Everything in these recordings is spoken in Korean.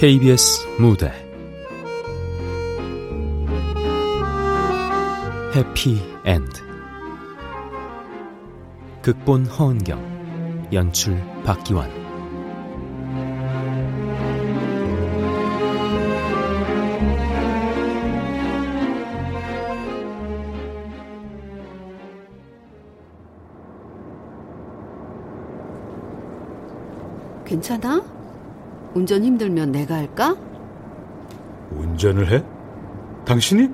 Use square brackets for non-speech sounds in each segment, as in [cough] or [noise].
KBS 무대. 해피엔드. 극본 허은경 연출 박기환. 괜찮아? 운전 힘들면 내가 할까? 운전을 해? 당신이?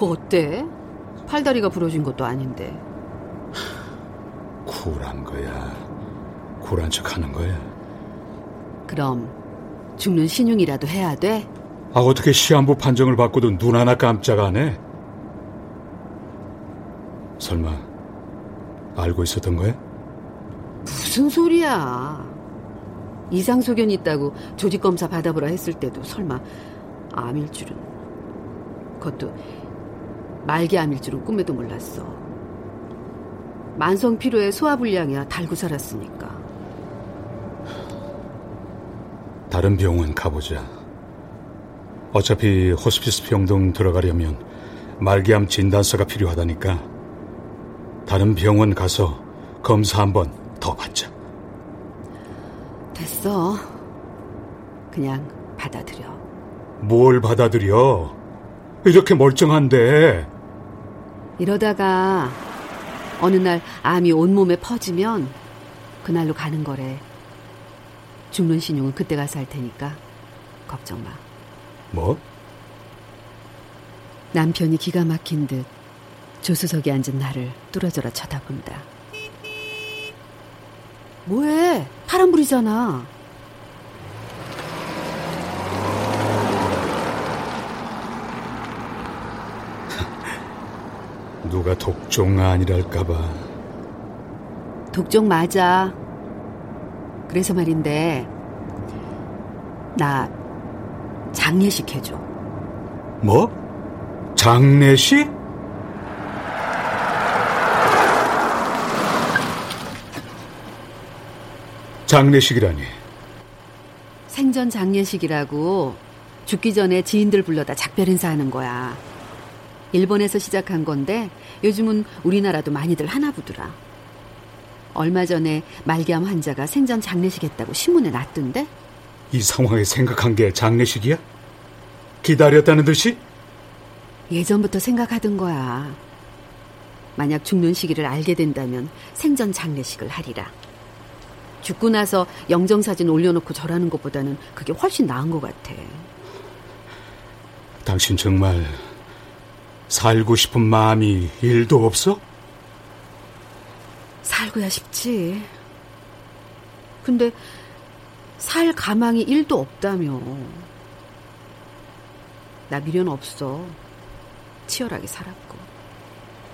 뭐 어때? 팔다리가 부러진 것도 아닌데. 쿨한 거야. 쿨한 척 하는 거야. 그럼 죽는 신용이라도 해야 돼? 아, 어떻게 시한부 판정을 받고도 눈 하나 깜짝 안 해? 설마 알고 있었던 거야? 무슨 소리야. 이상소견 있다고 조직검사 받아보라 했을 때도 설마 암일 줄은. 그것도 말기 암일 줄은 꿈에도 몰랐어. 만성 피로에 소화불량이야 달고 살았으니까. 다른 병원 가보자. 어차피 호스피스 병동 들어가려면 말기암 진단서가 필요하다니까. 다른 병원 가서 검사 한번 더 받자. 됐어. 그냥 받아들여. 뭘 받아들여? 이렇게 멀쩡한데. 이러다가 어느 날 암이 온몸에 퍼지면 그날로 가는 거래. 죽는 신용은 그때 가서 할 테니까 걱정 마. 뭐? 남편이 기가 막힌 듯 조수석에 앉은 나를 뚫어져라 쳐다본다. 뭐해? 파란불이잖아. [laughs] 누가 독종 아니랄까봐. 독종 맞아. 그래서 말인데, 나 장례식 해줘. 뭐? 장례식? 장례식이라니. 생전 장례식이라고 죽기 전에 지인들 불러다 작별 인사하는 거야. 일본에서 시작한 건데 요즘은 우리나라도 많이들 하나 보더라. 얼마 전에 말기암 환자가 생전 장례식 했다고 신문에 났던데? 이 상황에 생각한 게 장례식이야? 기다렸다는 듯이? 예전부터 생각하던 거야. 만약 죽는 시기를 알게 된다면 생전 장례식을 하리라. 죽고 나서 영정사진 올려놓고 절하는 것보다는 그게 훨씬 나은 것 같아. 당신 정말 살고 싶은 마음이 일도 없어? 살고야 싶지. 근데 살 가망이 일도 없다며. 나 미련 없어. 치열하게 살았고.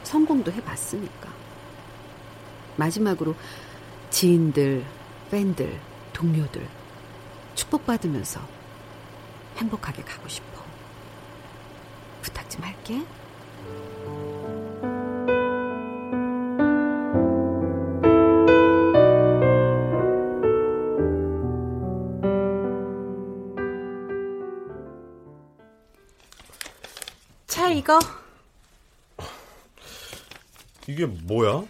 성공도 해봤으니까. 마지막으로 지인들, 팬들, 동료들 축복받으면서 행복하게 가고 싶어. 부탁 좀 할게. 차 이거 이게 뭐야?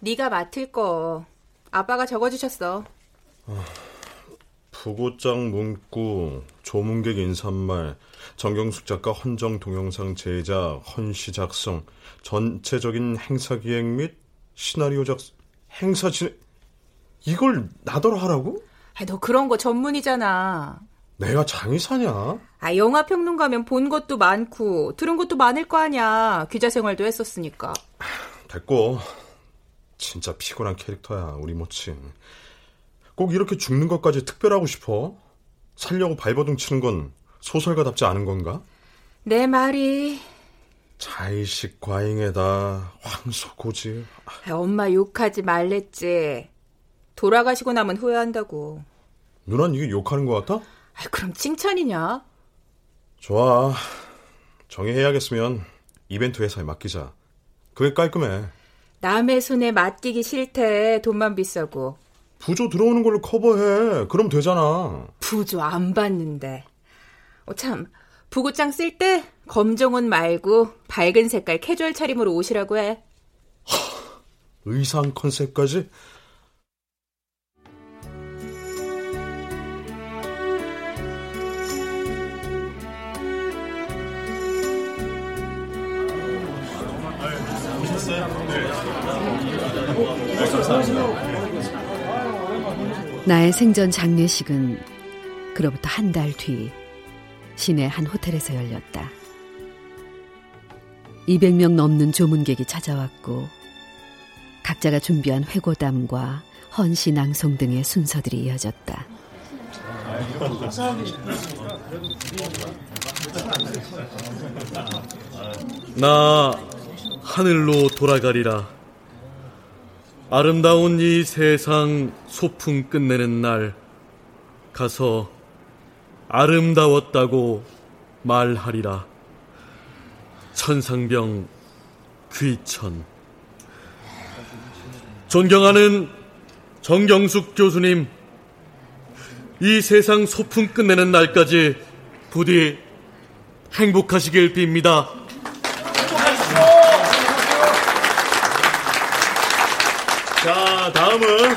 네가 맡을 거 아빠가 적어주셨어 부고장 문구, 조문객 인사말, 정경숙 작가 헌정 동영상 제작, 헌시 작성, 전체적인 행사 기획 및 시나리오 작성, 행사 진행 이걸 나더러 하라고? 아, 너 그런 거 전문이잖아. 내가 장의사냐? 아 영화 평론가면 본 것도 많고 들은 것도 많을 거 아니야. 기자 생활도 했었으니까. 됐고. 진짜 피곤한 캐릭터야 우리 모친 꼭 이렇게 죽는 것까지 특별하고 싶어? 살려고 발버둥 치는 건 소설가답지 않은 건가? 내 말이 자의식 과잉에다 황소고지 아, 엄마 욕하지 말랬지 돌아가시고 나면 후회한다고 누난 이게 욕하는 것 같아? 아, 그럼 칭찬이냐? 좋아 정의해야겠으면 이벤트 회사에 맡기자 그게 깔끔해 남의 손에 맡기기 싫대 돈만 비싸고 부조 들어오는 걸로 커버해. 그럼 되잖아. 부조 안 받는데. 어, 참, 부고장 쓸 때 검정 옷 말고 밝은 색깔 캐주얼 차림으로 오시라고 해. 의상 컨셉까지? 나의 생전 장례식은 그로부터 한 달 뒤 시내 한 호텔에서 열렸다. 200명 넘는 조문객이 찾아왔고 각자가 준비한 회고담과 헌시 낭송 등의 순서들이 이어졌다. 나 하늘로 돌아가리라. 아름다운 이 세상 소풍 끝내는 날 가서 아름다웠다고 말하리라. 천상병 귀천. 존경하는 정경숙 교수님, 이 세상 소풍 끝내는 날까지 부디 행복하시길 빕니다. 자, 다음은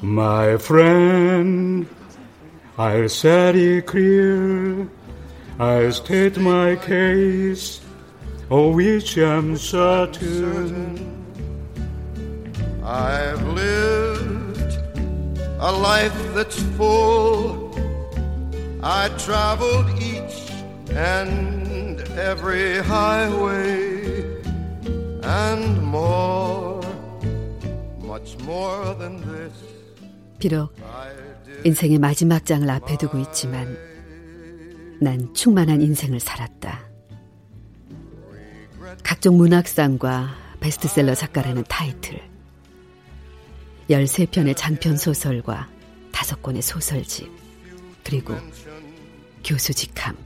My friend, I'll set it clear. I'll state my case, of which I'm certain. I've lived a life that's full. I traveled each and every highway and more, much more than this. 비록. 인생의 마지막 장을 앞에 두고 있지만 난 충만한 인생을 살았다. 각종 문학상과 베스트셀러 작가라는 타이틀, 13편의 장편 소설과 5권의 소설집, 그리고 교수 직함.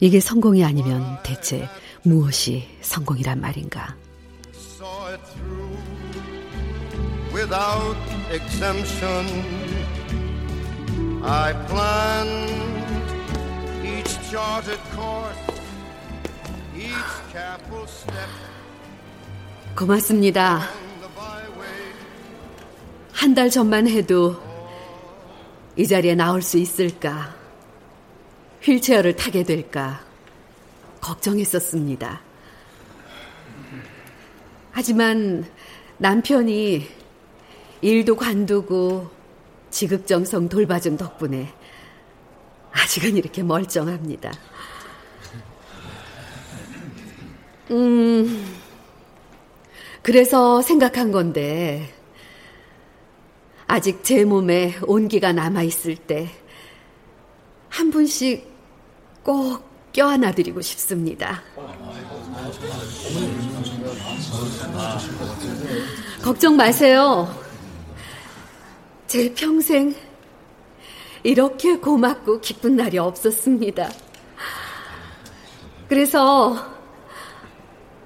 이게 성공이 아니면 대체 무엇이 성공이란 말인가? Without exemption. I planned each charted course, each careful step 고맙습니다. 한 달 전만 해도 이 자리에 나올 수 있을까, 휠체어를 타게 될까 걱정했었습니다. 하지만 남편이 일도 관두고 지극정성 돌봐준 덕분에 아직은 이렇게 멀쩡합니다. 음, 그래서 생각한 건데, 아직 제 몸에 온기가 남아있을 때, 한 분씩 꼭 껴안아드리고 싶습니다. 걱정 마세요. 제 평생 이렇게 고맙고 기쁜 날이 없었습니다. 그래서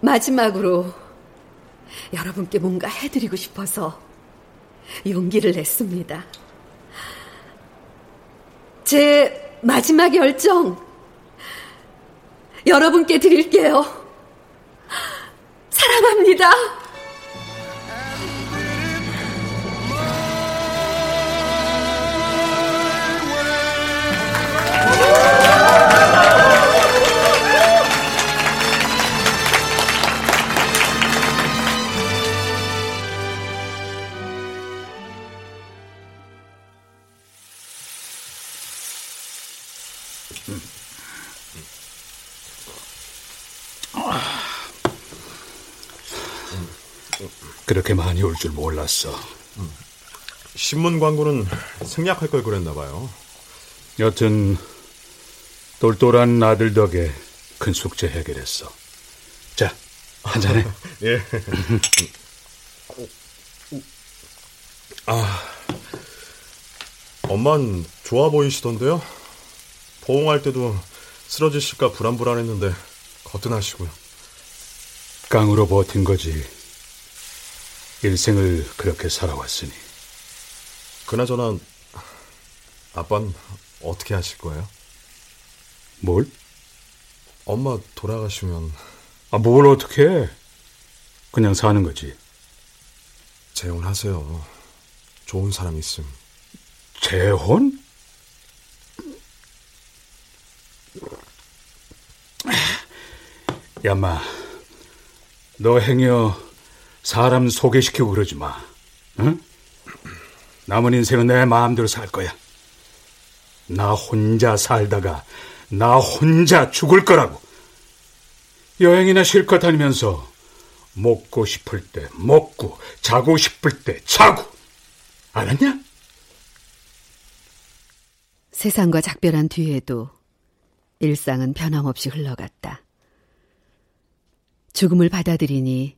마지막으로 여러분께 뭔가 해드리고 싶어서 용기를 냈습니다. 제 마지막 열정 여러분께 드릴게요. 사랑합니다. 줄 몰랐어. 신문 광고는 생략할 걸 그랬나 봐요. 여튼 똘똘한 아들 덕에 큰 숙제 해결했어. 자, 한 잔해. [laughs] 예. 아, 엄만 좋아 보이시던데요? 보험할 때도 쓰러지실까 불안불안했는데 거뜬하시고요. 깡으로 버틴 거지. 일생을 그렇게 살아왔으니. 그나저나 아빠는 어떻게 하실 거예요? 뭘? 엄마 돌아가시면 아, 뭘 어떻게 해? 그냥 사는 거지. 재혼하세요. 좋은 사람 있음. 재혼? 야마, 너 행여 사람 소개시키고 그러지 마. 응? 남은 인생은 내 마음대로 살 거야. 나 혼자 살다가 나 혼자 죽을 거라고. 여행이나 실컷 다니면서 먹고 싶을 때 먹고 자고 싶을 때 자고. 알았냐? 세상과 작별한 뒤에도 일상은 변함없이 흘러갔다. 죽음을 받아들이니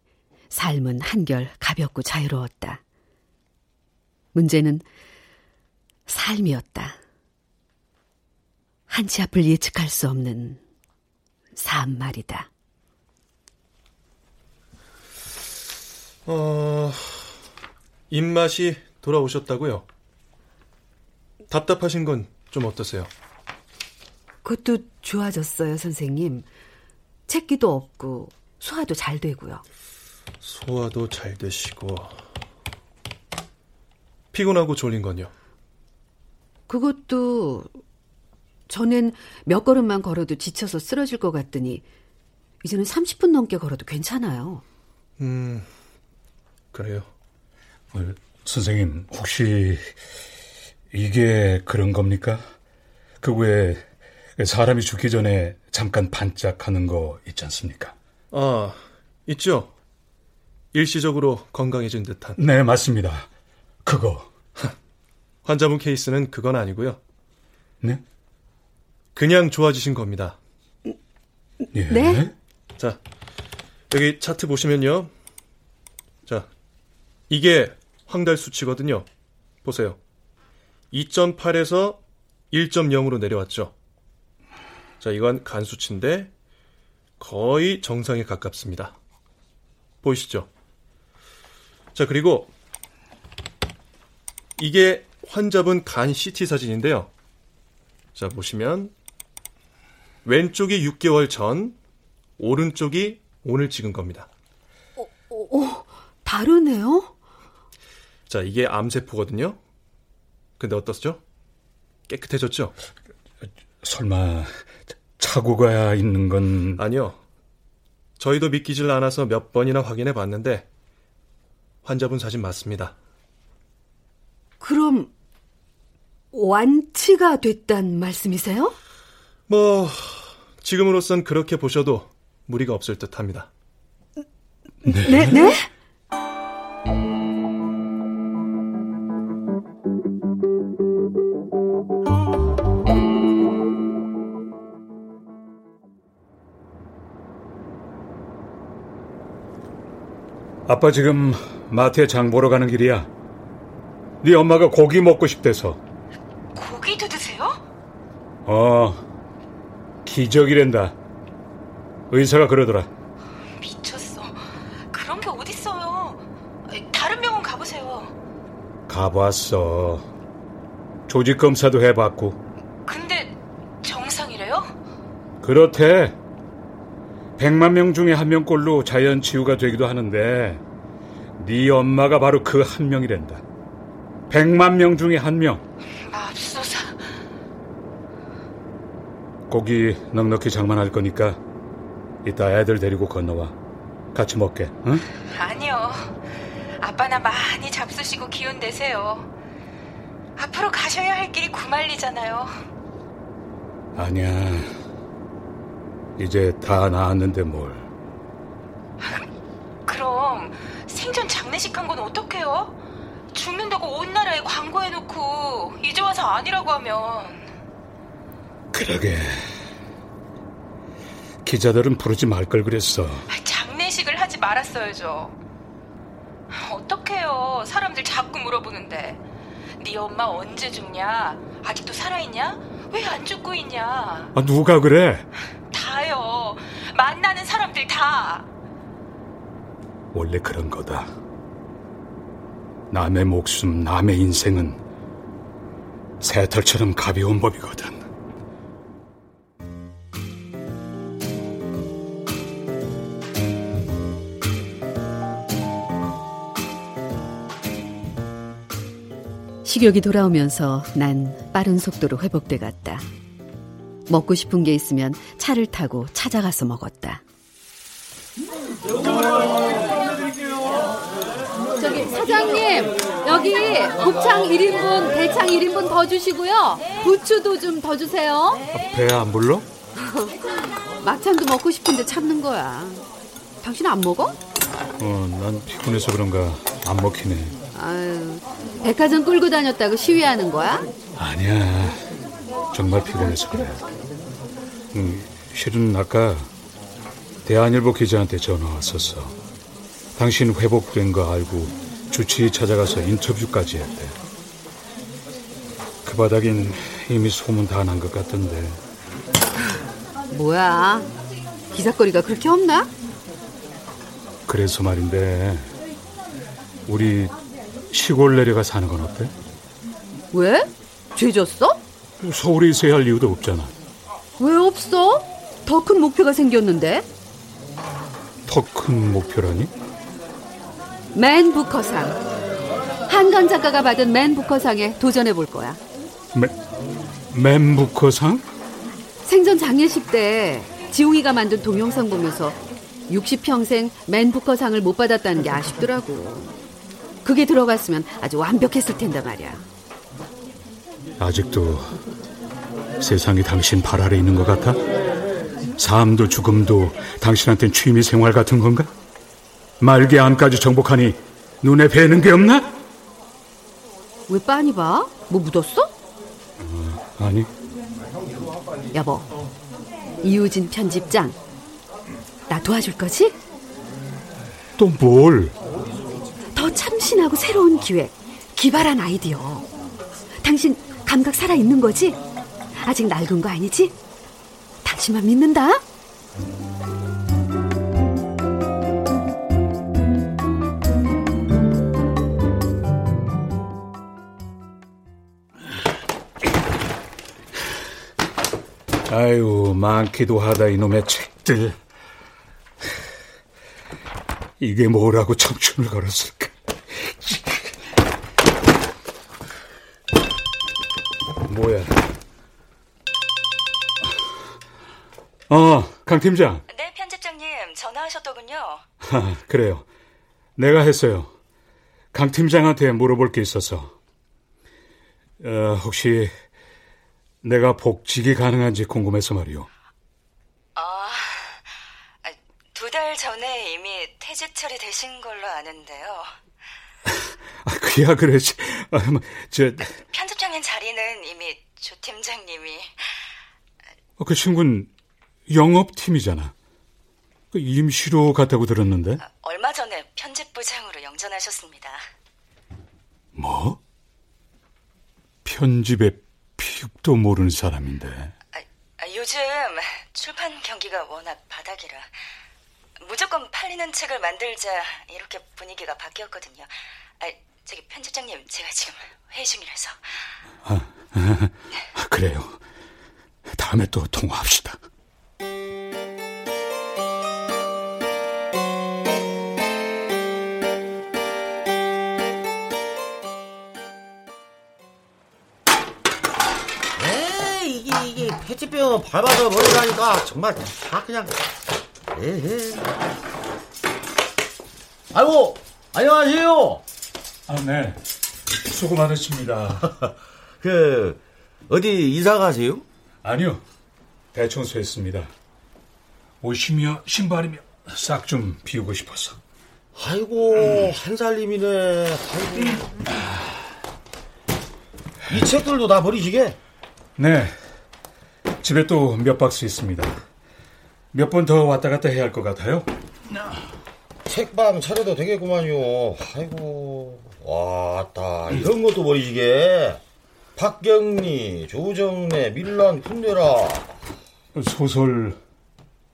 삶은 한결 가볍고 자유로웠다. 문제는 삶이었다. 한치 앞을 예측할 수 없는 삶 말이다. 어, 입맛이 돌아오셨다고요? 답답하신 건 좀 어떠세요? 그것도 좋아졌어요, 선생님. 책기도 없고 소화도 잘 되고요. 소화도 잘 되시고 피곤하고 졸린 건요? 그것도 전엔 몇 걸음만 걸어도 지쳐서 쓰러질 것 같더니 이제는 30분 넘게 걸어도 괜찮아요. 음, 그래요. 어, 선생님, 혹시 이게 그런 겁니까? 그 외에 사람이 죽기 전에 잠깐 반짝하는 거 있지 않습니까? 아, 있죠. 일시적으로 건강해진 듯한. 네, 맞습니다. 그거. [laughs] 환자분 케이스는 그건 아니고요. 네? 그냥 좋아지신 겁니다. 예. 네? 자, 여기 차트 보시면요. 자, 이게 황달 수치거든요. 보세요. 2.8에서 1.0으로 내려왔죠. 자, 이건 간 수치인데 거의 정상에 가깝습니다. 보이시죠? 자, 그리고 이게 환자분 간 CT 사진인데요. 자, 보시면 왼쪽이 6개월 전, 오른쪽이 오늘 찍은 겁니다. 오, 다르네요? 자, 이게 암세포거든요. 근데 어떻죠? 깨끗해졌죠? 설마 차고가 있는 건 아니요. 저희도 믿기질 않아서 몇 번이나 확인해 봤는데 환자분 사진 맞습니다. 그럼 완치가 됐단 말씀이세요? 뭐 지금으로선 그렇게 보셔도 무리가 없을 듯합니다. 네, 네? 아빠 지금 마트에 장 보러 가는 길이야. 네 엄마가 고기 먹고 싶대서. 고기도 드세요? 어, 기적이란다. 의사가 그러더라. 미쳤어. 그런 게 어딨어요. 다른 병원 가보세요. 가봤어. 조직 검사도 해봤고. 근데 정상이래요? 그렇대. 100만 명 중에 한 명꼴로 자연 치유가 되기도 하는데 네 엄마가 바로 그 한 명이란다. 100만 명 중에 한 명. 맙소사. 고기 넉넉히 장만할 거니까 이따 애들 데리고 건너와. 같이 먹게. 응? 아니요. 아빠나 많이 잡수시고 기운 내세요. 앞으로 가셔야 할 길이 구말리잖아요. 아니야. 이제 다 나았는데 뭘. 그럼 생전 장례식 한 건 어떡해요? 죽는다고 온 나라에 광고해놓고 이제 와서 아니라고 하면 그러게. 기자들은 부르지 말 걸 그랬어. 장례식을 하지 말았어야죠. 어떡해요. 사람들 자꾸 물어보는데. 네 엄마 언제 죽냐? 아직도 살아있냐? 왜 안 죽고 있냐? 아, 누가 그래? 다요. 만나는 사람들 다. 원래 그런 거다. 남의 목숨, 남의 인생은 새털처럼 가벼운 법이거든. 식욕이 돌아오면서 난 빠른 속도로 회복돼 갔다. 먹고 싶은 게 있으면 차를 타고 찾아가서 먹었다. 사장님 여기 곱창 1인분, 대창 1인분 더 주시고요. 부추도 좀 더 주세요. 배안 불러? [laughs] 막창도 먹고 싶은데 참는 거야. 당신 안 먹어? 어, 난 피곤해서 그런가 안 먹히네. 아유, 백화점 끌고 다녔다고 시위하는 거야? 아니야. 정말 피곤해서 그래. 음, 실은 아까 대한일보 기자한테 전화 왔었어. 당신 회복된 거 알고 주치의 찾아가서 인터뷰까지 했대. 그 바닥엔 이미 소문 다 난 것 같던데. 뭐야? 기사거리가 그렇게 없나? 그래서 말인데 우리 시골 내려가 사는 건 어때? 왜? 죄 졌어? 서울에 있어야 할 이유도 없잖아. 왜 없어? 더 큰 목표가 생겼는데? 더 큰 목표라니? 맨 부커상. 한강 작가가 받은 맨 부커상에 도전해 볼 거야. 맨, 맨 부커상? 생전 장례식 때 지웅이가 만든 동영상 보면서 60평생 맨 부커상을 못 받았다는 게 아쉽더라고. 그게 들어갔으면 아주 완벽했을 텐데 말이야. 아직도 세상이 당신 발 아래 있는 것 같아? 삶도 죽음도 당신한텐 취미 생활 같은 건가? 말기 암까지 정복하니 눈에 뵈는 게 없나? 왜 빤히 봐? 뭐 묻었어? 아니, 여보, 이우진 편집장. 나 도와줄 거지? 또 뭘? 더 참신하고 새로운 기획, 기발한 아이디어. 당신 감각 살아 있는 거지? 아직 낡은 거 아니지? 당신만 믿는다? 아유, 많기도 하다 이놈의 책들. 이게 뭐라고 청춘을 걸었을까? 뭐야? 어, 강 팀장. 네, 편집장님 전화하셨더군요. 아, 그래요. 내가 했어요. 강 팀장한테 물어볼 게 있어서. 어, 혹시 내가 복직이 가능한지 궁금해서 말이요. 아, 두 달 전에 이미 퇴직 처리되신 걸로 아는데요. [laughs] 아, 그야 그러지. 아, 뭐, 저, 편집장님 자리는 이미 조 팀장님이 어, 그 친구는 영업팀이잖아. 그 임시로 갔다고 들었는데. 얼마 전에 편집부장으로 영전하셨습니다. 뭐? 편집에 피육도 모르는 사람인데. 아, 요즘 출판 경기가 워낙 바닥이라 무조건 팔리는 책을 만들자 이렇게 분위기가 바뀌었거든요. 아, 저기 편집장님 제가 지금 회의 중이라서 아, [laughs] 그래요. 다음에 또 통화합시다. 페트병 밟아서 버리라니까 정말 다 그냥 에헤 아이고 안녕하세요 아, 네. 수고 많으십니다. [laughs] 그 어디 이사 가세요? 아니요. 대청소했습니다. 옷이며 신발이며 싹 좀 비우고 싶어서. 아이고 한 살림이네. 아이고. 이 책들도 다 버리시게? 네. 집에 또 몇 박스 있습니다. 몇 번 더 왔다 갔다 해야 할 것 같아요. 책방 차려도 되겠구만요. 아이고, 왔다. 이런 것도 버리시게. 박경리, 조정래, 밀란, 쿤데라. 소설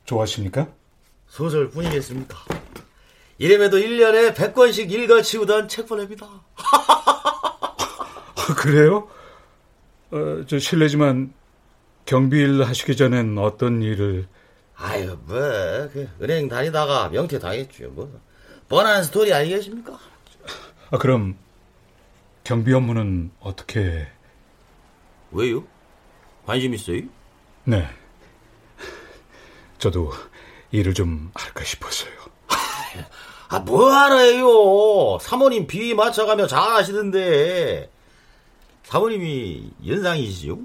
좋아하십니까? 소설 뿐이겠습니까? 이름에도 1년에 100권씩 읽어치우던 책벌레입니다. [laughs] 아, 그래요? 어, 저 실례지만 경비일 하시기 전엔 어떤 일을 아유, 뭐, 그 은행 다니다가 명퇴 당했죠, 뭐. 뻔한 스토리 아니겠습니까? 아, 그럼 경비 업무는 어떻게 왜요? 관심 있어요? 네. 저도 일을 좀 할까 싶어서요. [laughs] 아, 뭐 알아요? 사모님 비위 맞춰가며 잘 하시던데. 사모님이 연상이시죠?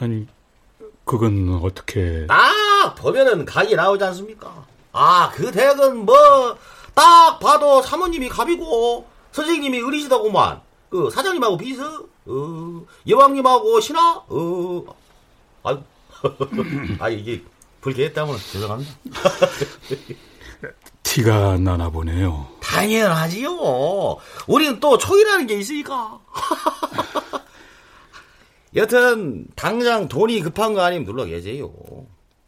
네? 아니, 그건 어떻게... 딱 보면은 각이 나오지 않습니까? 아, 그 댁은 뭐, 딱 봐도 사모님이 갑이고, 선생님이 을이시다구만. 그, 사장님하고 비서, 어, 여왕님하고 신하, 어, 아, [laughs] 아, 이게, 불쾌했다면 죄송합니다. [laughs] 티가 나나 보네요. 당연하지요. 우리는 또 촉이라는 게 있으니까. [laughs] 여튼 당장 돈이 급한 거 아니면 눌러 계세요.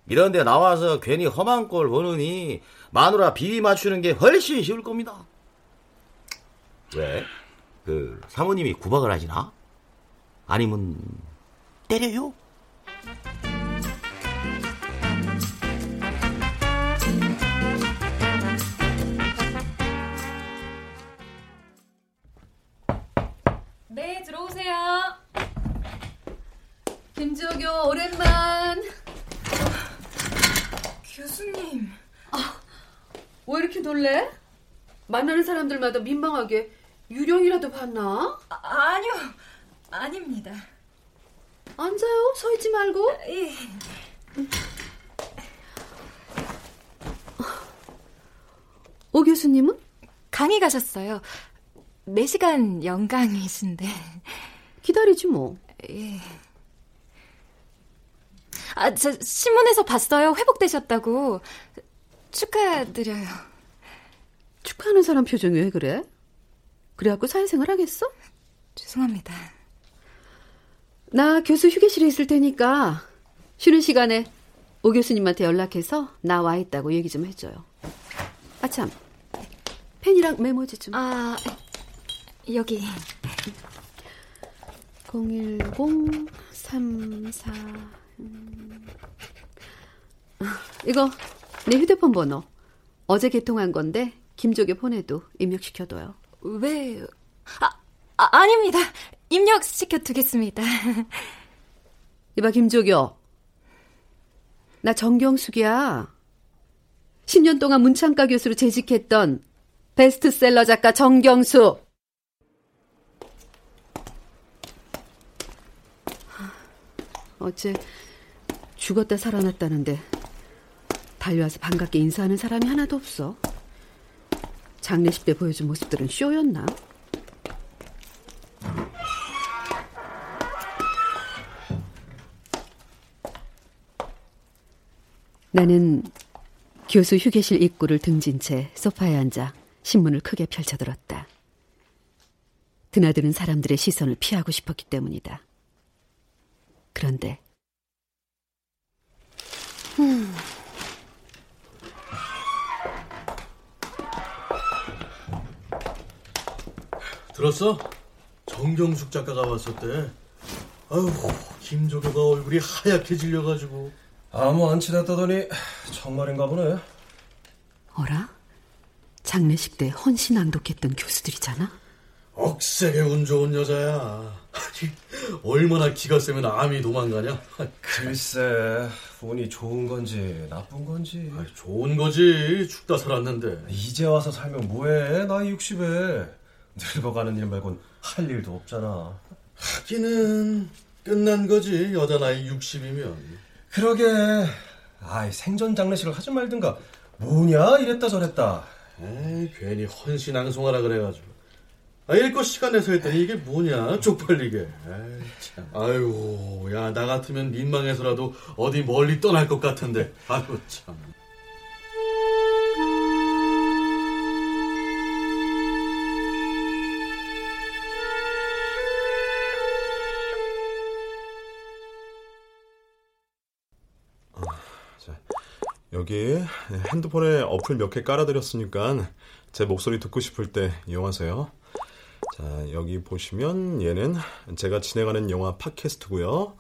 이런데 나와서 괜히 험한 꼴 보느니 마누라 비위 맞추는 게 훨씬 쉬울 겁니다. 왜? 그 사모님이 구박을 하시나? 아니면 때려요? 네, 들어오세요. 김지혁요, 오랜만. 교수님. 왜 이렇게 놀래? 만나는 사람들마다 민망하게 유령이라도 봤나? 아, 아니요. 아닙니다. 앉아요. 서 있지 말고. 예. 오 교수님은? 강의 가셨어요. 4시간 연강이신데. 기다리지 뭐. 예. 아, 저 신문에서 봤어요. 회복되셨다고. 축하드려요. 축하하는 사람 표정이 왜 그래? 그래갖고 사회생활 하겠어? 죄송합니다. 나 교수 휴게실에 있을 테니까 쉬는 시간에 오 교수님한테 연락해서 나 와 있다고 얘기 좀 해줘요. 아 참, 펜이랑 메모지 좀. 아 여기. 010 34 이거 내 휴대폰 번호. 어제 개통한 건데 김족에 보내도 입력시켜둬요. 왜? 아, 아 아닙니다. 입력시켜 두겠습니다. [laughs] 이봐 김조교. 나 정경숙이야. 10년 동안 문창가 교수로 재직했던 베스트셀러 작가 정경숙. 어째 죽었다 살아났다는데 달려와서 반갑게 인사하는 사람이 하나도 없어. 장례식 때 보여준 모습들은 쇼였나? 나는 교수 휴게실 입구를 등진 채 소파에 앉아 신문을 크게 펼쳐들었다. 드나드는 사람들의 시선을 피하고 싶었기 때문이다. 그런데 음. 들었어? 정경숙 작가가 왔었대. 아휴, 김조교가 얼굴이 하얗게 질려가지고. 아무 안 친했다더니 정말인가 보네. 어라? 장례식 때 헌신 낭독했던 교수들이잖아? 억세게 운 좋은 여자야. [laughs] 얼마나 기가 세면 암이 도망가냐? [laughs] 글쎄, 운이 좋은 건지 나쁜 건지. 좋은 거지. 죽다 살았는데. 이제 와서 살면 뭐해? 나이 60에. 늙어가는 일 말곤 할 일도 없잖아. 하기는 끝난 거지. 여자 나이 60이면. 그러게. 아이, 생전 장례식을 하지 말든가. 뭐냐 이랬다 저랬다. 에이, 괜히 헌신앙송하라 그래가지고. 아, 읽고 시간 내서 했더니 이게 뭐냐, 쪽팔리게. 에이, 참. 아이고, 야, 나 같으면 민망해서라도 어디 멀리 떠날 것 같은데. 아이고, 참. 여기 핸드폰에 어플 몇 개 깔아드렸으니까 제 목소리 듣고 싶을 때 이용하세요. 자, 여기 보시면 얘는 제가 진행하는 영화 팟캐스트고요.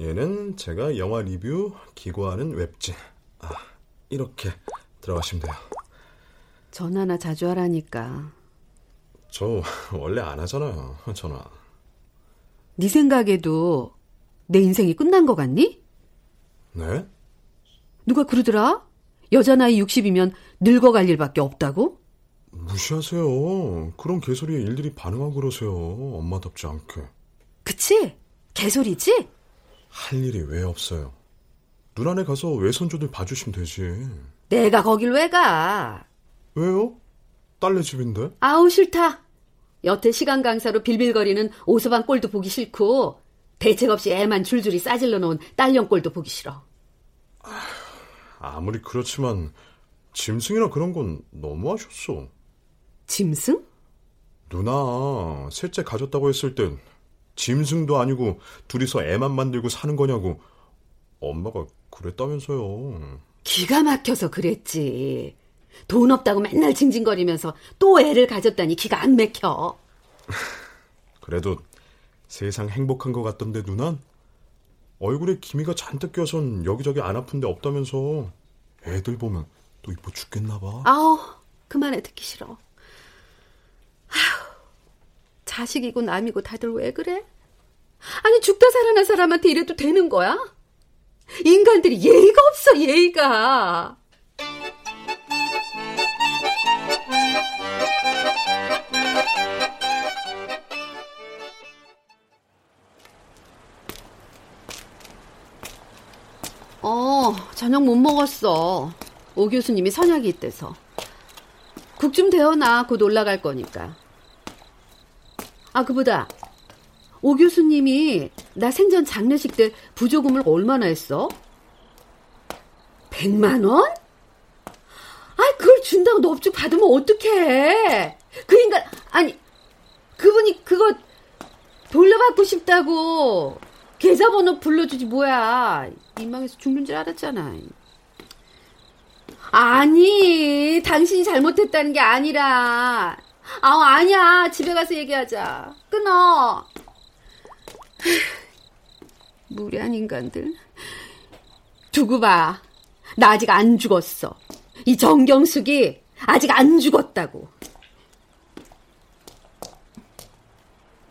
얘는 제가 영화 리뷰 기고하는 웹진. 아, 이렇게 들어가시면 돼요. 전화나 자주 하라니까. 저 [laughs] 원래 안 하잖아요, 전화. 네 생각에도 내 인생이 끝난 것 같니? 네? 누가 그러더라? 여자 나이 60이면 늙어갈 일밖에 없다고? 무시하세요. 그런 개소리에 일일이 반응하고 그러세요. 엄마답지 않게. 그치? 개소리지? 할 일이 왜 없어요? 누나네 가서 외손주들 봐주시면 되지. 내가 거길 왜 가? 왜요? 딸네 집인데? 아우 싫다. 여태 시간 강사로 빌빌거리는 오서방 꼴도 보기 싫고 대책 없이 애만 줄줄이 싸질러 놓은 딸년 꼴도 보기 싫어. 아무리 그렇지만 짐승이나 그런 건 너무하셨어. 짐승? 누나 셋째 가졌다고 했을 땐 짐승도 아니고 둘이서 애만 만들고 사는 거냐고 엄마가 그랬다면서요. 기가 막혀서 그랬지. 돈 없다고 맨날 징징거리면서 또 애를 가졌다니 기가 안 막혀. [laughs] 그래도 세상 행복한 것 같던데 누난? 얼굴에 기미가 잔뜩 껴선 여기저기 안 아픈데 없다면서 애들 보면 또 이뻐 죽겠나 봐. 아우 그만해 듣기 싫어. 아휴, 자식이고 남이고 다들 왜 그래? 아니 죽다 살아난 사람한테 이래도 되는 거야? 인간들이 예의가 없어 예의가. 어, 저녁 못 먹었어. 오 교수님이 선약이 있대서. 국 좀 데워놔. 곧 올라갈 거니까. 아, 그보다 오 교수님이 나 생전 장례식 때 부조금을 얼마나 했어? 100만 원? 아, 그걸 준다고 넙죽 받으면 어떡해? 그 인간 아니 그분이 그거 돌려받고 싶다고 계좌번호 불러주지 뭐야. 민망해서 죽는 줄 알았잖아. 아니, 당신이 잘못했다는 게 아니라. 아, 아니야. 집에 가서 얘기하자. 끊어. [sighs] 무례한 인간들. 두고 봐. 나 아직 안 죽었어. 이 정경숙이 아직 안 죽었다고.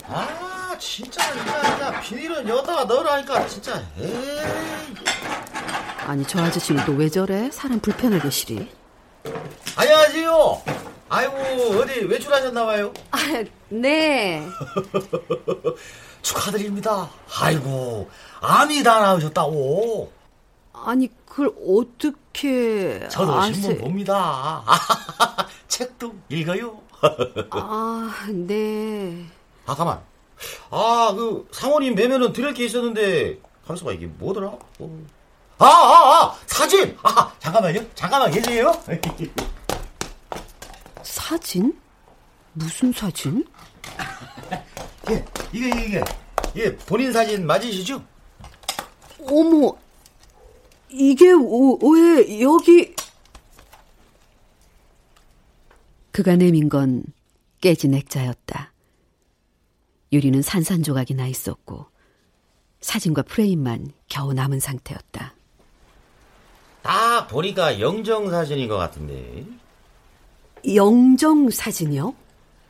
아, 진짜, 야, 야, 비닐은 여다가 넣으라니까, 진짜, 에이. 아니, 저 아저씨는 또 왜 저래? 사람 불편하게 시리. 안녕하세요. 아이고, 어디 외출하셨나봐요? 아, 네. [laughs] 축하드립니다. 아이고, 암이 다 나으셨다고. 아니, 그걸 어떻게. 저도 아세... 신문 봅니다. [laughs] 책도 읽어요. [laughs] 아, 네. 아, 가만. 아, 그, 상원님 매면은 드릴 게 있었는데, 가만있어봐, 이게 뭐더라? 어. 아, 아, 아! 사진! 아, 잠깐만요. 잠깐만 계세요. [laughs] 사진? 무슨 사진? 예, 이게, 이게, 예, 본인 사진 맞으시죠? 어머, 이게 오, 왜 여기... 그가 내민 건 깨진 액자였다. 유리는 산산조각이 나 있었고 사진과 프레임만 겨우 남은 상태였다. 딱 보니까 영정 사진인 것 같은데. 영정 사진이요?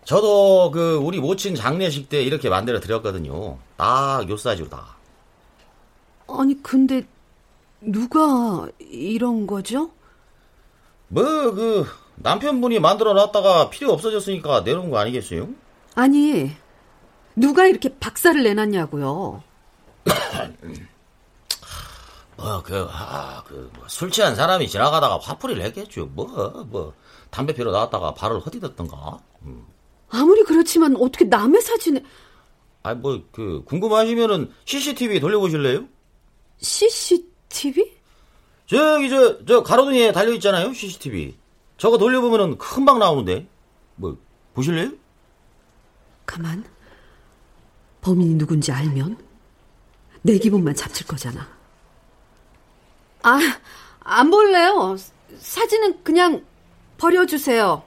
저도 그 우리 모친 장례식 때 이렇게 만들어 드렸거든요. 딱요 사이즈로 다. 아니 근데 누가 이런 거죠? 뭐 그 남편분이 만들어 놨다가 필요 없어졌으니까 내놓은 거 아니겠어요? 아니 누가 이렇게 박살을 내놨냐고요. [coughs] 뭐, 그, 아, 그, 뭐, 술 취한 사람이 지나가다가 화풀이를 했겠죠. 뭐, 뭐, 담배 피러 나왔다가 발을 헛디뎠던가. 음. 아무리 그렇지만 어떻게 남의 사진에 아, 뭐, 그, 궁금하시면은 CCTV 돌려보실래요? CCTV? 저기, 저, 저, 가로등에 달려있잖아요, CCTV. 저거 돌려보면은 금방 나오는데. 뭐, 보실래요? 가만. 범인이 누군지 알면 내 기분만 잡칠 거잖아. 아, 안 볼래요. 사진은 그냥 버려주세요.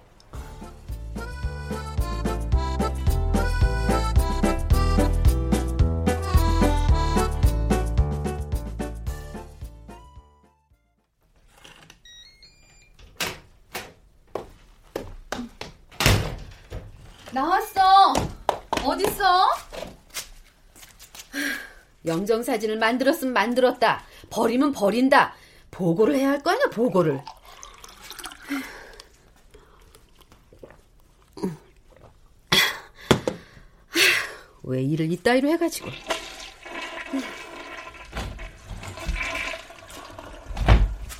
영정 사진을 만들었으면 만들었다. 버리면 버린다. 보고를 해야 할 거 아니야, 보고를. 왜 일을 이따위로 해가지고.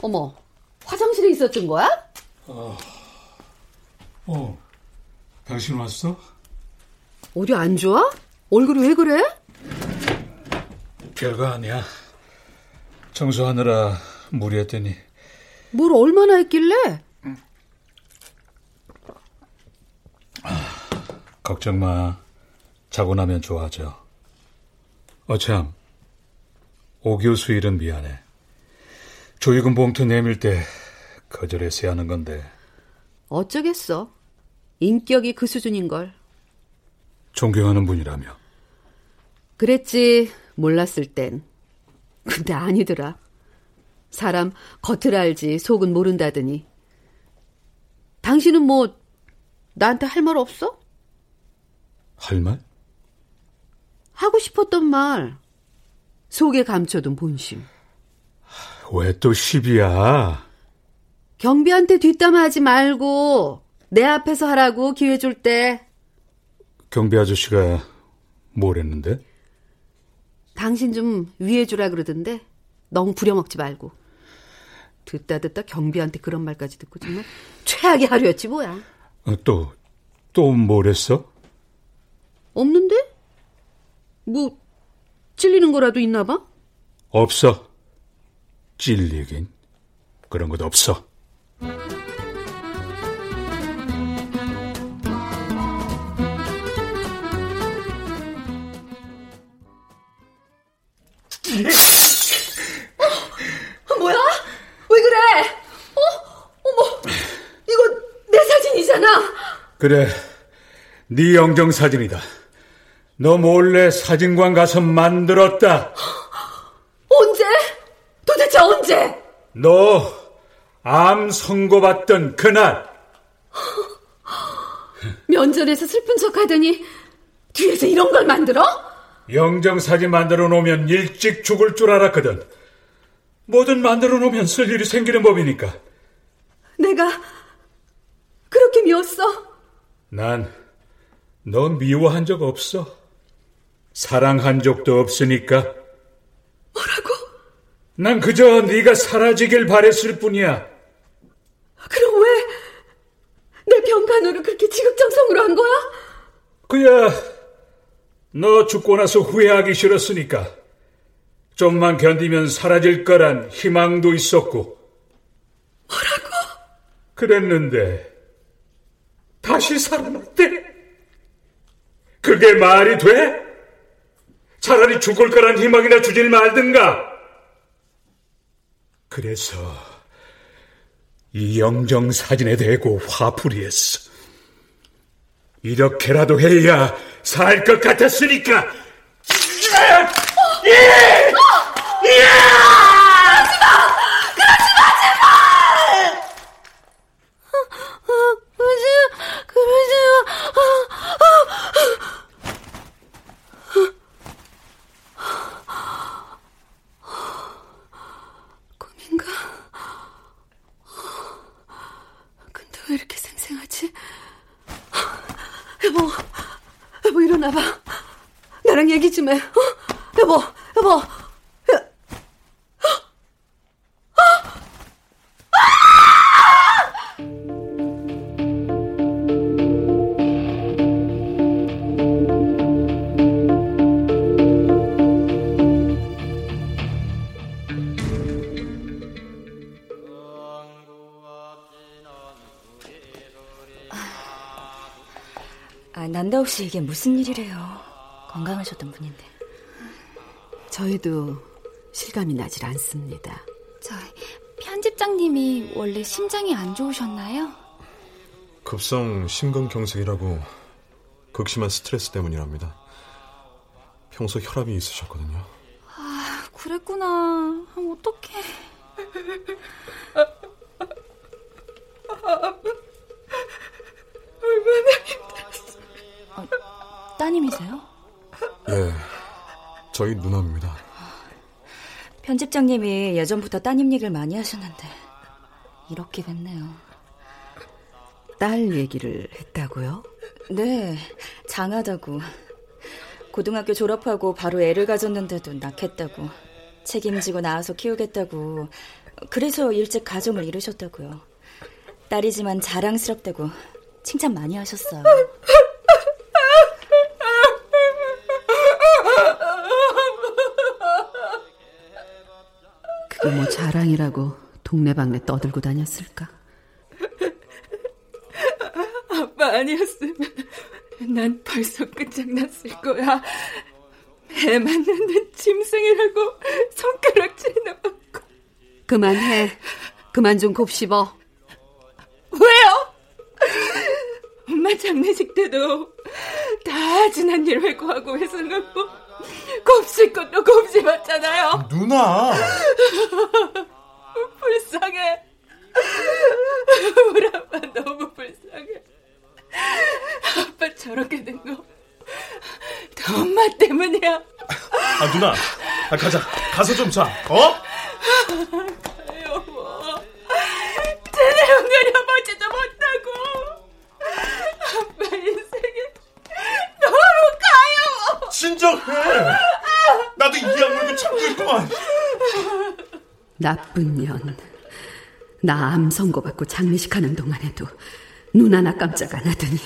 어머, 화장실에 있었던 거야? 어, 어, 당신 왔어? 어디 안 좋아? 얼굴이 왜 그래? 별거 아니야. 청소하느라 무리했더니 뭘 얼마나 했길래? 걱정 마. 자고 나면 좋아져. 어참, 오 교수 일은 미안해. 조익금 봉투 내밀 때 거절했어야 하는 건데 어쩌겠어. 인격이 그 수준인걸. 존경하는 분이라며. 그랬지, 몰랐을 땐. 근데 아니더라. 사람 겉을 알지 속은 모른다더니. 당신은 뭐 나한테 할 말 없어? 할 말? 하고 싶었던 말. 속에 감춰둔 본심. 왜 또 시비야? 경비한테 뒷담화하지 말고 내 앞에서 하라고 기회 줄 때. 경비 아저씨가 뭘 했는데? 당신 좀 위해 주라 그러던데 너무 부려먹지 말고. 듣다 듣다 경비한테 그런 말까지 듣고 정말 최악의 하루였지 뭐야. 어, 또, 또뭘 했어? 없는데? 뭐 찔리는 거라도 있나 봐? 없어. 찔리긴. 그런 것 없어. 어, 그래, 네 영정 사진이다. 너 몰래 사진관 가서 만들었다. 언제? 도대체 언제? 너 암 선고받던 그날. 면전에서 슬픈 척하더니 뒤에서 이런 걸 만들어? 영정 사진 만들어 놓으면 일찍 죽을 줄 알았거든. 뭐든 만들어 놓으면 쓸 일이 생기는 법이니까. 내가 그렇게 미웠어? 난너 미워한 적 없어. 사랑한 적도 없으니까. 뭐라고? 난 그저 네가 사라지길 바랬을 뿐이야. 그럼 왜 내 병간호를 그렇게 지극정성으로 한 거야? 그야 너 죽고 나서 후회하기 싫었으니까. 좀만 견디면 사라질 거란 희망도 있었고. 뭐라고? 그랬는데 다시 살아났대. 그게 말이 돼? 차라리 죽을 거란 희망이나 주질 말든가. 그래서 이 영정 사진에 대고 화풀이했어. 이렇게라도 해야 살 것 같았으니까. 예! 예! 그 난다없이 이게 무슨 일이래요. 건강하셨던 분인데. 저희도 실감이 나질 않습니다. 저 편집장님이 원래 심장이 안 좋으셨나요? 급성 심근경색이라고 극심한 스트레스 때문이랍니다. 평소 혈압이 있으셨거든요. 아, 그랬구나. 아, 어떡해. 얼 [laughs] 따님이세요? 예, 저희 누나입니다. 편집장님이 예전부터 따님 얘기를 많이 하셨는데 이렇게 됐네요. 딸 얘기를 했다고요? 네, 장하다고. 고등학교 졸업하고 바로 애를 가졌는데도 낳겠다고. 책임지고 낳아서 키우겠다고. 그래서 일찍 가정을 이루셨다고요. 딸이지만 자랑스럽다고 칭찬 많이 하셨어요. 뭐 자랑이라고 동네방네 떠들고 다녔을까? 아빠 아니었으면 난 벌써 끝장났을 거야. 애 맞는 짐승이라고 손가락질이나 받고. 그만해. 그만 좀 곱씹어. 왜요? 엄마 장례식 때도 다 지난 일 회고하고 회상하고 곱씹 것도 곱씹었잖아요. 누나! [laughs] 불쌍해. [laughs] 우리 아빠 너무 불쌍해. 아빠 저렇게 된 거 다 엄마 때문이야. 아 누나, 아, 가자. 가서 좀 자. 어? 여보, 제대로 그려보지도 못하고 아빠 인생에 너무 가요. 진정해. 나도 이 악물고 참고 있구만. 나쁜 년. 나 암 선고받고 장례식 하는 동안에도 눈 하나 깜짝 안 하더니.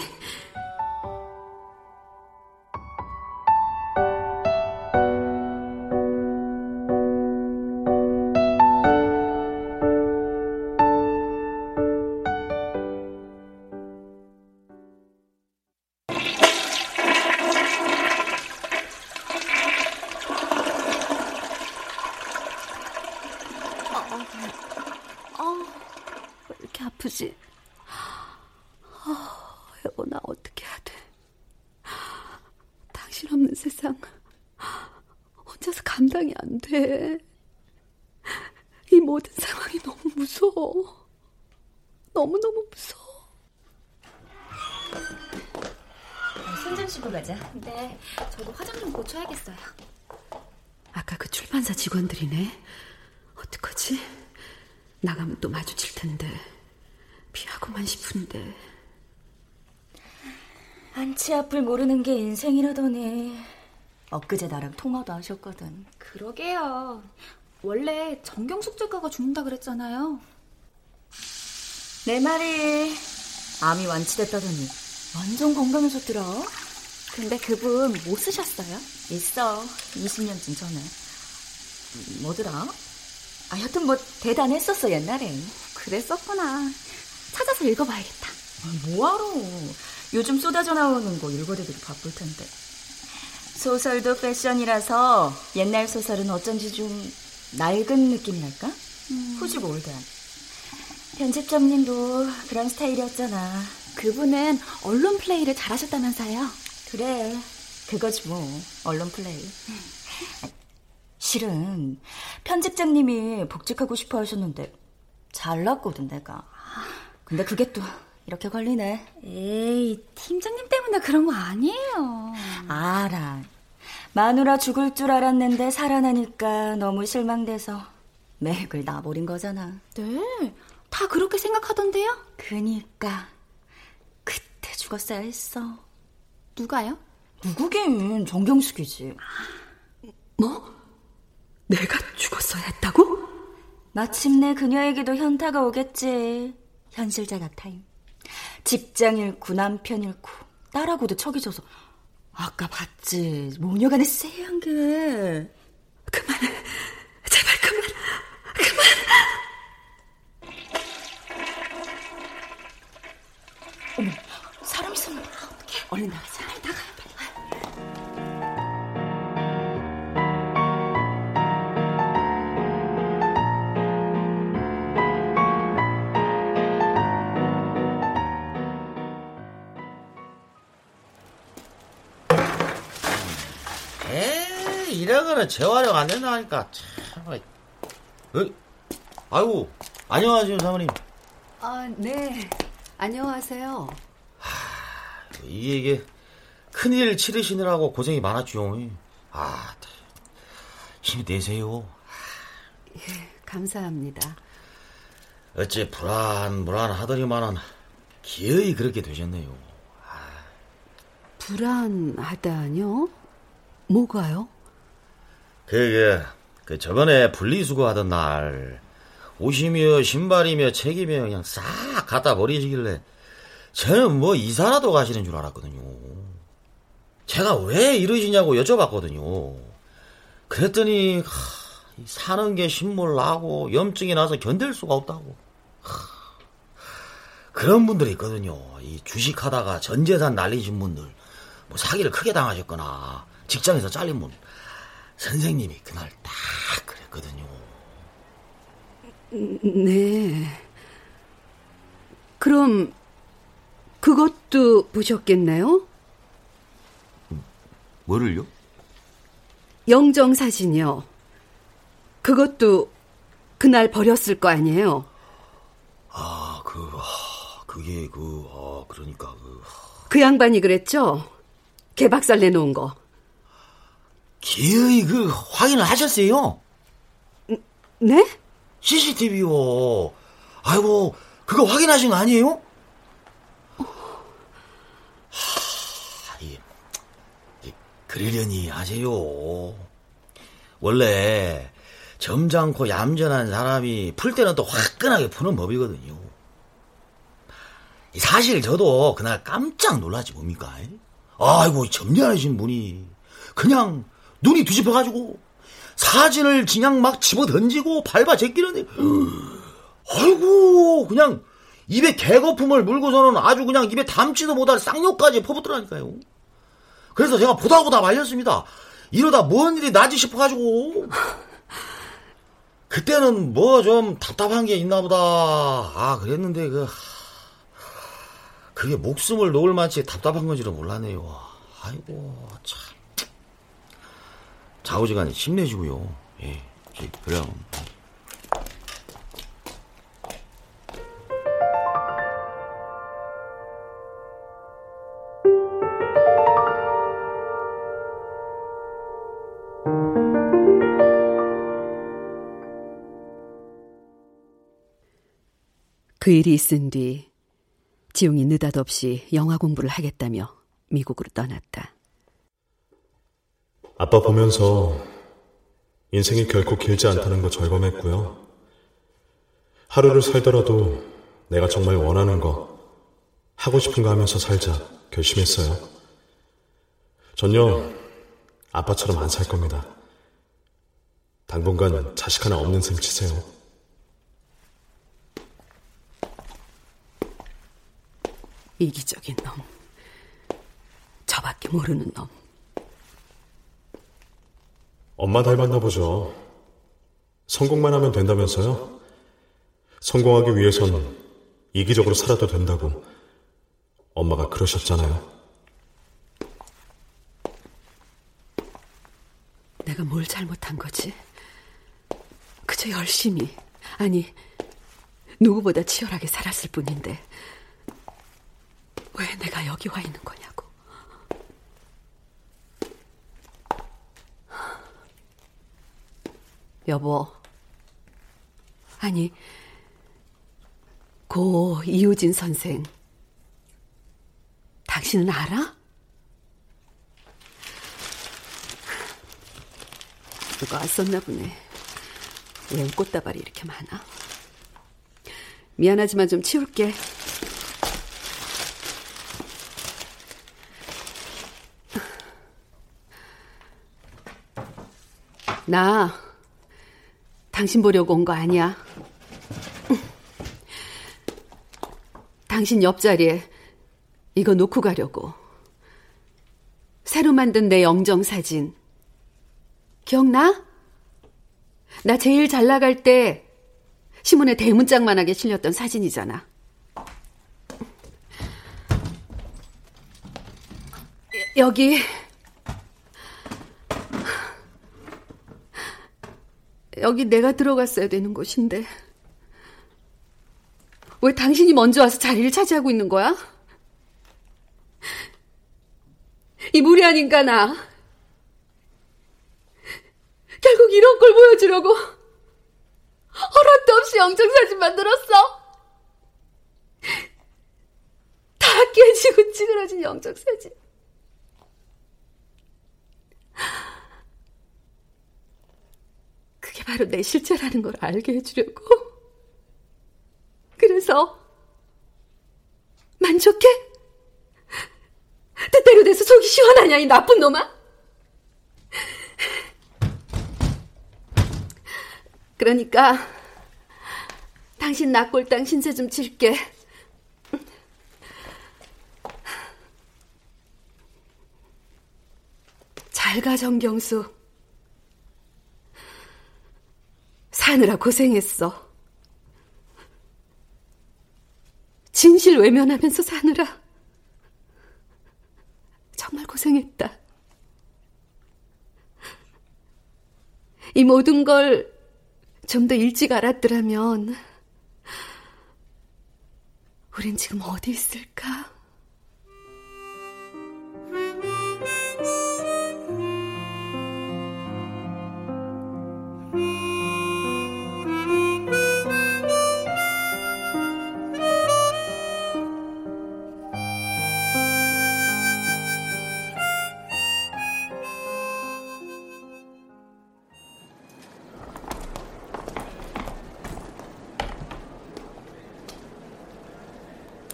앞을 모르는 게 인생이라더니 엊그제 나랑 통화도 하셨거든. 그러게요. 원래 정경숙 작가가 죽는다 그랬잖아요. 내 말이 암이 완치됐다더니 완전 건강해졌더라. 근데 그분 못 쓰셨어요? 있어. 20년쯤 전에. 음, 뭐더라? 아, 여튼 뭐 대단했었어 옛날에. 그랬었구나. 찾아서 읽어봐야겠다. 아, 뭐하러. 요즘 쏟아져 나오는 거 읽어대기도 바쁠 텐데. 소설도 패션이라서 옛날 소설은 어쩐지 좀 낡은 느낌이랄까? 음. 후지고 올드한. 편집장님도 그런 스타일이었잖아. 그분은 언론 플레이를 잘하셨다면서요? 그래, 그거지 뭐 언론 플레이. 실은 편집장님이 복직하고 싶어 하셨는데 잘났거든 내가. 근데 그게 또 이렇게 걸리네. 에이, 팀장님 때문에 그런 거 아니에요. 알아. 마누라 죽을 줄 알았는데 살아나니까 너무 실망돼서 맥을 놔버린 거잖아. 네, 다 그렇게 생각하던데요? 그니까 그때 죽었어야 했어. 누가요? 누구긴 정경숙이지. 뭐? 내가 죽었어야 했다고? 마침내 그녀에게도 현타가 오겠지. 현실 자각 타임. 직장 잃고 남편 잃고 딸하고도 척이 져서. 아까 봤지. 모녀간의 쎄한 게. 그만해 제발 그만. 그만. 어머 사람 있었나 봐 어떡해. 얼른 나가자 거는 재활용 안 된다니까. 참. 어? 아이고, 안녕하세요, 사모님. 아, 네. 안녕하세요. 이게, 이게, 큰일 치르시느라고 고생이 많았죠. 아, 힘이 내세요. 예, 감사합니다. 어째 불안 불안하더니만은 기어이 그렇게 되셨네요. 불안하다뇨? 뭐가요? 그게 그 저번에 분리수거 하던 날 옷이며 신발이며 책이며 그냥 싹 갖다 버리시길래 저는 뭐 이사라도 가시는 줄 알았거든요. 제가 왜 이러시냐고 여쭤봤거든요. 그랬더니 하, 사는 게 신물 나고 염증이 나서 견딜 수가 없다고. 하, 그런 분들이 있거든요. 이 주식하다가 전 재산 날리신 분들, 뭐 사기를 크게 당하셨거나 직장에서 잘린 분. 선생님이 그날 딱 그랬거든요. 네. 그럼 그것도 보셨겠네요? 뭐를요? 영정 사진이요. 그것도 그날 버렸을 거 아니에요? 아, 그, 아, 그게 그, 아, 그러니까 그. 그 양반이 그랬죠? 개박살 내놓은 거. 기어이 그 확인을 하셨어요? 네? CCTV요. 아이고, 그거 확인하신 거 아니에요? 하, 이, 이, 그러려니 하세요. 원래 점잖고 얌전한 사람이 풀 때는 또 화끈하게 푸는 법이거든요. 사실 저도 그날 깜짝 놀랐지 뭡니까? 아이고 점잖으신 분이 그냥 눈이 뒤집혀가지고 사진을 그냥 막 집어 던지고 밟아 제끼는데 아이고 그냥 입에 개거품을 물고서는 아주 그냥 입에 담지도 못할 쌍욕까지 퍼붓더라니까요. 그래서 제가 보다 보다 말렸습니다. 이러다 뭔 일이 나지 싶어가지고 그때는 뭐 좀 답답한 게 있나 보다. 아 그랬는데 그 그게 목숨을 놓을 만치 답답한 건지는 몰랐네요. 아이고 참. 좌우지간에 힘내시고요. 예, 그럼. 그 일이 있은 뒤 지용이 느닷없이 영화 공부를 하겠다며 미국으로 떠났다. 아빠 보면서 인생이 결코 길지 않다는 거 절감했고요. 하루를 살더라도 내가 정말 원하는 거, 하고 싶은 거 하면서 살자 결심했어요. 전요 아빠처럼 안 살 겁니다. 당분간 자식 하나 없는 셈 치세요. 이기적인 놈. 저밖에 모르는 놈. 엄마 닮았나 보죠. 성공만 하면 된다면서요? 성공하기 위해선 이기적으로 살아도 된다고 엄마가 그러셨잖아요. 내가 뭘 잘못한 거지? 그저 열심히, 아니, 누구보다 치열하게 살았을 뿐인데, 왜 내가 여기 와 있는 거냐고. 여보. 아니, 고 이우진 선생. 당신은 알아? 누가 왔었나 보네. 웬 꽃다발이 이렇게 많아? 미안하지만 좀 치울게. 나 당신 보려고 온 거 아니야. 당신 옆자리에 이거 놓고 가려고. 새로 만든 내 영정 사진. 기억나? 나 제일 잘 나갈 때 신문에 대문짝만하게 실렸던 사진이잖아. 여기 여기 내가 들어갔어야 되는 곳인데. 왜 당신이 먼저 와서 자리를 차지하고 있는 거야? 이 무리한 인간아. 결국 이런 걸 보여주려고 허락도 없이 영정사진 만들었어. 다 깨지고 찌그러진 영정사진. 그게 바로 내 실체라는 걸 알게 해주려고. 그래서 만족해? 뜻대로 돼서 속이 시원하냐 이 나쁜 놈아? 그러니까 당신 낙골당 신세 좀 칠게. 잘 가 정경수. 사느라 고생했어. 진실 외면하면서 사느라 정말 고생했다. 이 모든 걸 좀 더 일찍 알았더라면 우린 지금 어디 있을까?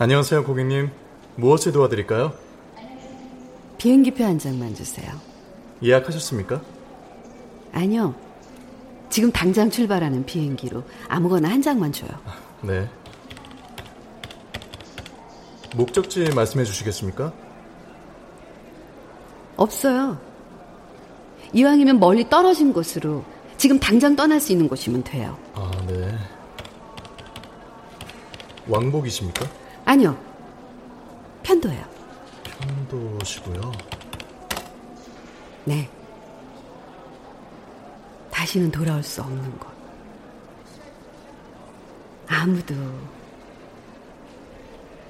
안녕하세요, 고객님. 무엇을 도와드릴까요? 비행기표 한 장만 주세요. 예약하셨습니까? 아니요. 지금 당장 출발하는 비행기로 아무거나 한 장만 줘요. 네. 목적지 말씀해 주시겠습니까? 없어요. 이왕이면 멀리 떨어진 곳으로 지금 당장 떠날 수 있는 곳이면 돼요. 아, 네. 왕복이십니까? 아니요. 편도예요. 편도시고요. 네. 다시는 돌아올 수 없는 곳. 아무도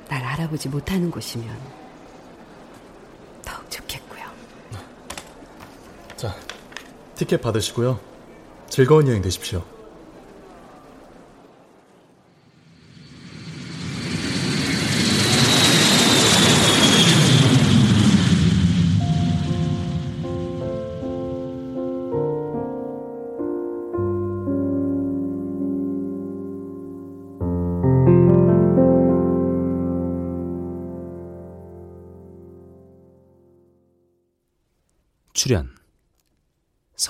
날 알아보지 못하는 곳이면 더욱 좋겠고요. 자, 티켓 받으시고요. 즐거운 여행 되십시오.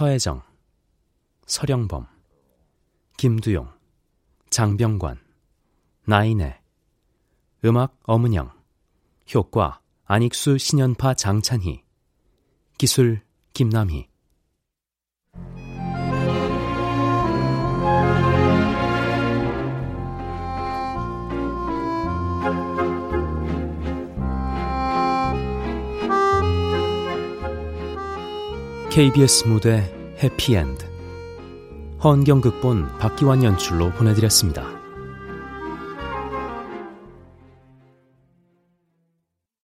서혜정, 서령범, 김두용, 장병관, 나인애, 음악 어문영, 효과 안익수 신연파 장찬희, 기술 김남희. KBS 무대 해피엔드 헌경 극본 박기환 연출로 보내드렸습니다.